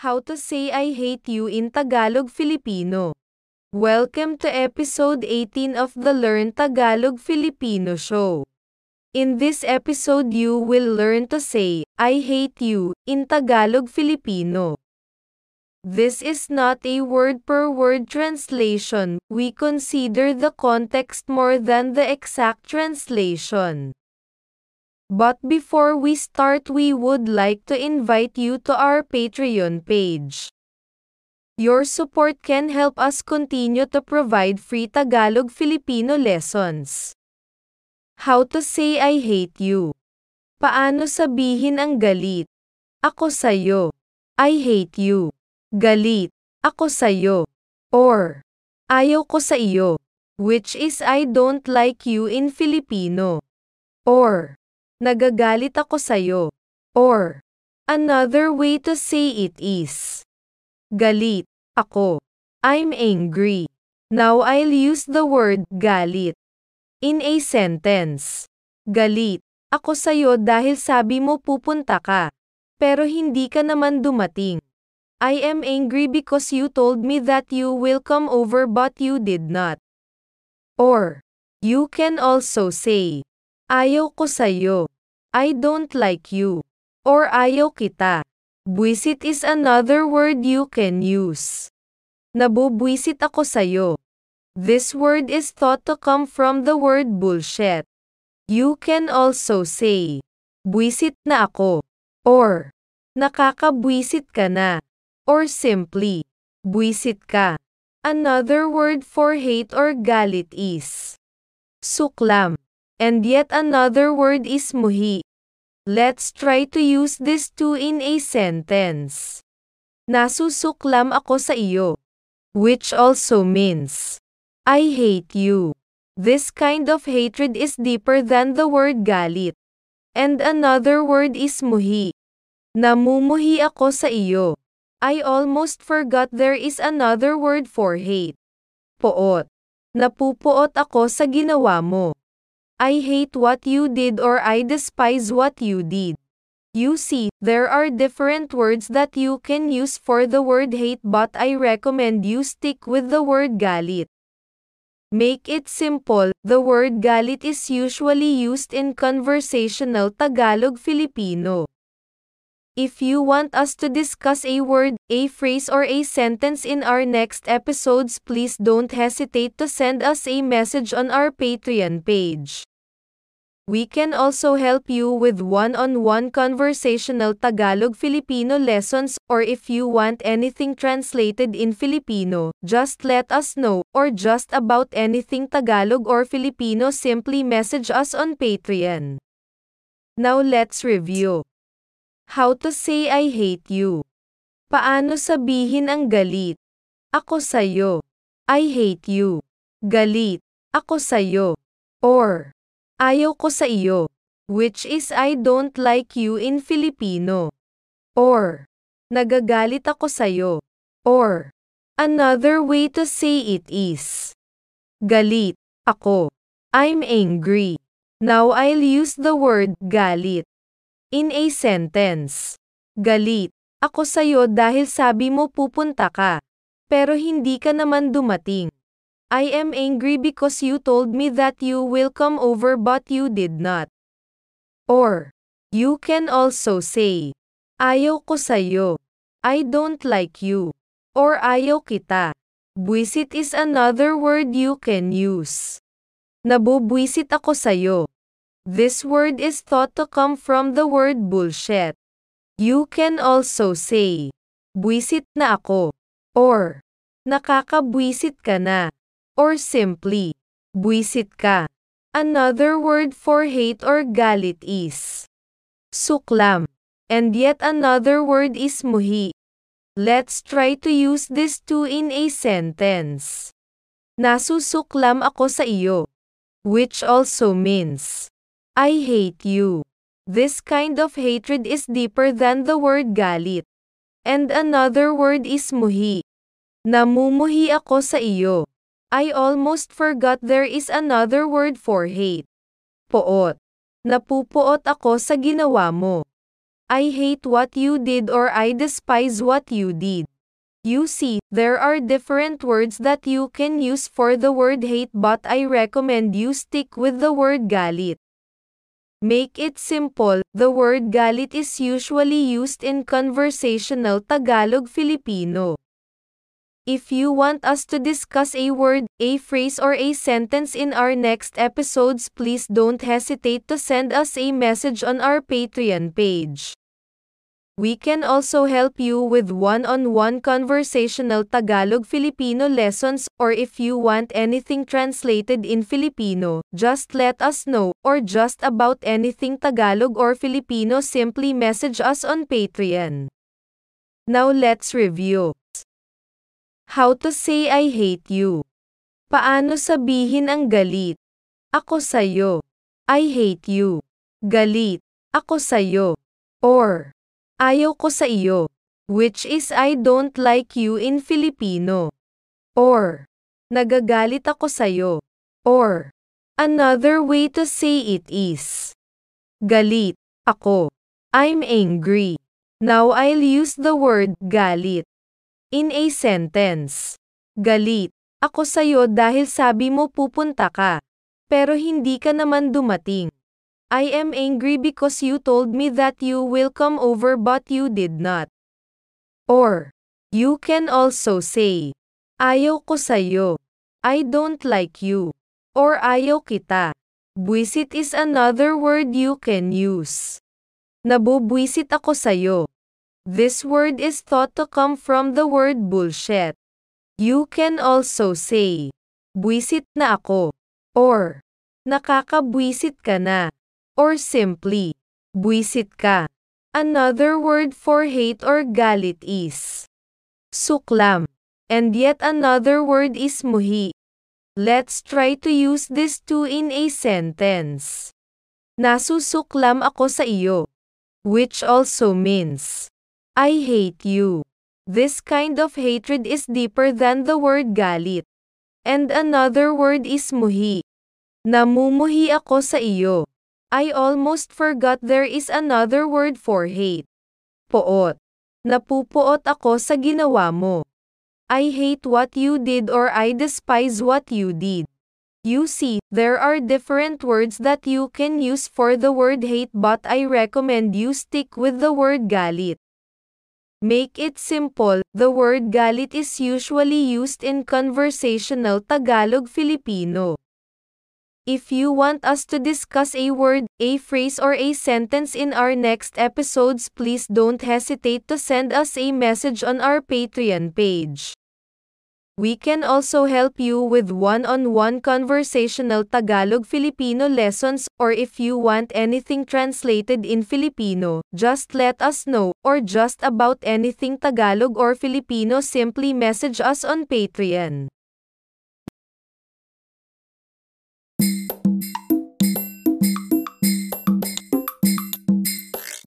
How to say I hate you in Tagalog Filipino. Welcome to episode 18 of the Learn Tagalog Filipino show. In this episode you will learn to say, I hate you, in Tagalog Filipino. This is not a word per word translation, we consider the context more than the exact translation. But before we start we would like to invite you to our Patreon page. Your support can help us continue to provide free Tagalog Filipino lessons. How to say I hate you. Paano sabihin ang galit? Ako sayo. I hate you. Galit. Ako sayo. Or, ayaw ko sa iyo. Which is I don't like you in Filipino. Or, nagagalit ako sayo. Or, another way to say it is, galit, ako. I'm angry. Now I'll use the word galit. In a sentence. Galit, ako sayo dahil sabi mo pupunta ka. Pero hindi ka naman dumating. I am angry because you told me that you will come over but you did not. Or, you can also say, Ayaw ko sa'yo. I don't like you. Or ayaw kita. Buisit is another word you can use. Nabubwisit ako sa'yo. This word is thought to come from the word bullshit. You can also say, buisit na ako. Or, nakakabwisit ka na. Or simply, buisit ka. Another word for hate or galit is suklam. And yet another word is muhi. Let's try to use this two in a sentence. Nasusuklam ako sa iyo. Which also means, I hate you. This kind of hatred is deeper than the word galit. And another word is muhi. Namumuhi ako sa iyo. I almost forgot there is another word for hate. Poot. Napupuot ako sa ginawa mo. I hate what you did or I despise what you did. You see, there are different words that you can use for the word hate but I recommend you stick with the word galit. Make it simple, the word galit is usually used in conversational Tagalog Filipino. If you want us to discuss a word, a phrase or a sentence in our next episodes please don't hesitate to send us a message on our Patreon page. We can also help you with one-on-one conversational Tagalog Filipino lessons, or if you want anything translated in Filipino, just let us know, or just about anything Tagalog or Filipino simply message us on Patreon. Now let's review. How to say I hate you. Paano sabihin ang galit? Ako sayo. I hate you. Galit. Ako sayo. Or, Ayaw ko sa iyo. Which is I don't like you in Filipino. Or, nagagalit ako sa iyo. Or, another way to say it is, galit, ako. I'm angry. Now I'll use the word galit. In a sentence. Galit, ako sa iyo dahil sabi mo pupunta ka. Pero hindi ka naman dumating. I am angry because you told me that you will come over but you did not. Or, you can also say, Ayaw ko sa'yo. I don't like you. Or ayaw kita. Buisit is another word you can use. Nabubwisit ako sa'yo. This word is thought to come from the word bullshit. You can also say, Buisit na ako. Or, nakakabwisit ka na or simply, buisit ka. Another word for hate or galit is suklam. And yet another word is muhi. Let's try to use these two in a sentence. Nasusuklam ako sa iyo. Which also means, I hate you. This kind of hatred is deeper than the word galit. And another word is muhi. Namumuhi ako sa iyo. I almost forgot there is another word for hate. Poot. Napupuot ako sa ginawa mo. I hate what you did or I despise what you did. You see, there are different words that you can use for the word hate but I recommend you stick with the word galit. Make it simple, the word galit is usually used in conversational Tagalog Filipino. If you want us to discuss a word, a phrase or a sentence in our next episodes please don't hesitate to send us a message on our Patreon page. We can also help you with one-on-one conversational Tagalog Filipino lessons, or if you want anything translated in Filipino, just let us know, or just about anything Tagalog or Filipino simply message us on Patreon. Now let's review. How to say I hate you. Paano sabihin ang galit? Ako sayo. I hate you. Galit. Ako sayo. Or, Ayaw ko sa iyo. Which is I don't like you in Filipino. Or, nagagalit ako sa iyo. Or, another way to say it is, galit ako. I'm angry. Now I'll use the word galit in a sentence. Galit ako sa iyo dahil sabi mo pupunta ka. Pero hindi ka naman dumating. I am angry because you told me that you will come over but you did not. Or, you can also say, Ayaw ko sa'yo. I don't like you. Or ayaw kita. Buisit is another word you can use. Nabubwisit ako sa'yo. This word is thought to come from the word bullshit. You can also say, Buisit na ako. Or, nakakabwisit ka na or simply, buisit ka. Another word for hate or galit is suklam. And yet another word is muhi. Let's try to use this two in a sentence. Nasusuklam ako sa iyo. Which also means, I hate you. This kind of hatred is deeper than the word galit. And another word is muhi. Namumuhi ako sa iyo. I almost forgot there is another word for hate. Poot. Napupuot ako sa ginawa mo. I hate what you did or I despise what you did. You see, there are different words that you can use for the word hate but I recommend you stick with the word galit. Make it simple, the word galit is usually used in conversational Tagalog Filipino. If you want us to discuss a word, a phrase or a sentence in our next episodes please don't hesitate to send us a message on our Patreon page. We can also help you with one-on-one conversational Tagalog Filipino lessons, or if you want anything translated in Filipino, just let us know, or just about anything Tagalog or Filipino simply message us on Patreon.